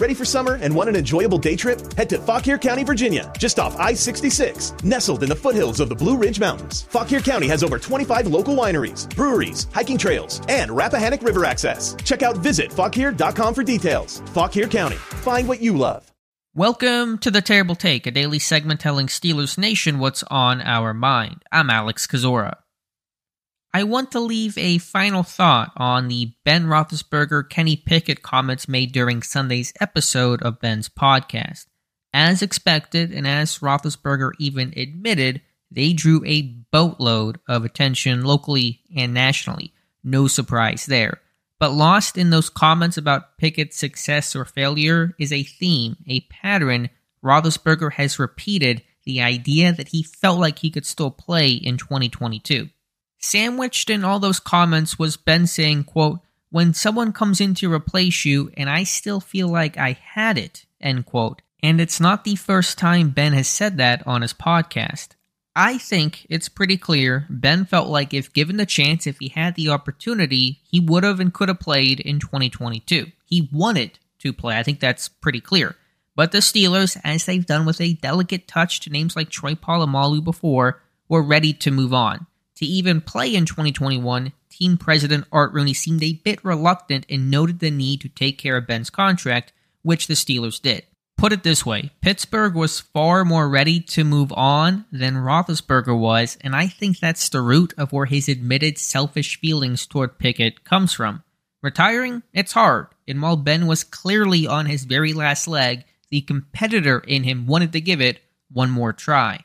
Ready for summer and want an enjoyable day trip? Head to Fauquier County, Virginia, just off I 66, nestled in the foothills of the Blue Ridge Mountains. Fauquier County has over 25 local wineries, breweries, hiking trails, and Rappahannock River access. Check out visitfauquier.com for details. Fauquier County, find what you love. Welcome to The Terrible Take, a daily segment telling Steelers Nation what's on our mind. I'm Alex Kozora. I want to leave a final thought on the Ben Roethlisberger Kenny Pickett comments made during Sunday's episode of Ben's podcast. As expected, and as Roethlisberger even admitted, they drew a boatload of attention locally and nationally. No surprise there. But lost in those comments about Pickett's success or failure is a theme, a pattern Roethlisberger has repeated the idea that he felt like he could still play in 2022. Sandwiched in all those comments was Ben saying, quote, when someone comes in to replace you and I still feel like I had it, end quote. And it's not the first time Ben has said that on his podcast. I think it's pretty clear Ben felt like if given the chance, if he had the opportunity, he would have and could have played in 2022. He wanted to play. I think that's pretty clear. But the Steelers, as they've done with a delicate touch to names like Troy Polamalu before, were ready to move on. To even play in 2021, team president Art Rooney seemed a bit reluctant and noted the need to take care of Ben's contract, which the Steelers did. Put it this way Pittsburgh was far more ready to move on than Roethlisberger was, and I think that's the root of where his admitted selfish feelings toward Pickett comes from. Retiring, it's hard, and while Ben was clearly on his very last leg, the competitor in him wanted to give it one more try.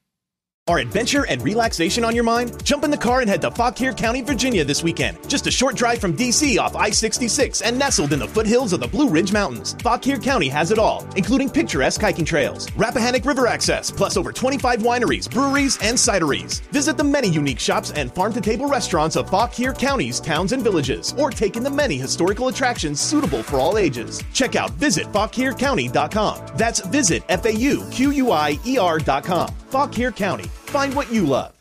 Are adventure and relaxation on your mind? Jump in the car and head to Fauquier County, Virginia this weekend. Just a short drive from DC off I 66 and nestled in the foothills of the Blue Ridge Mountains. Fauquier County has it all, including picturesque hiking trails, Rappahannock River access, plus over 25 wineries, breweries, and cideries. Visit the many unique shops and farm to table restaurants of Fauquier County's towns and villages, or take in the many historical attractions suitable for all ages. Check out visitfauquiercounty.com. That's visit F A U Q U I E R.com. Fauquier County. Find what you love.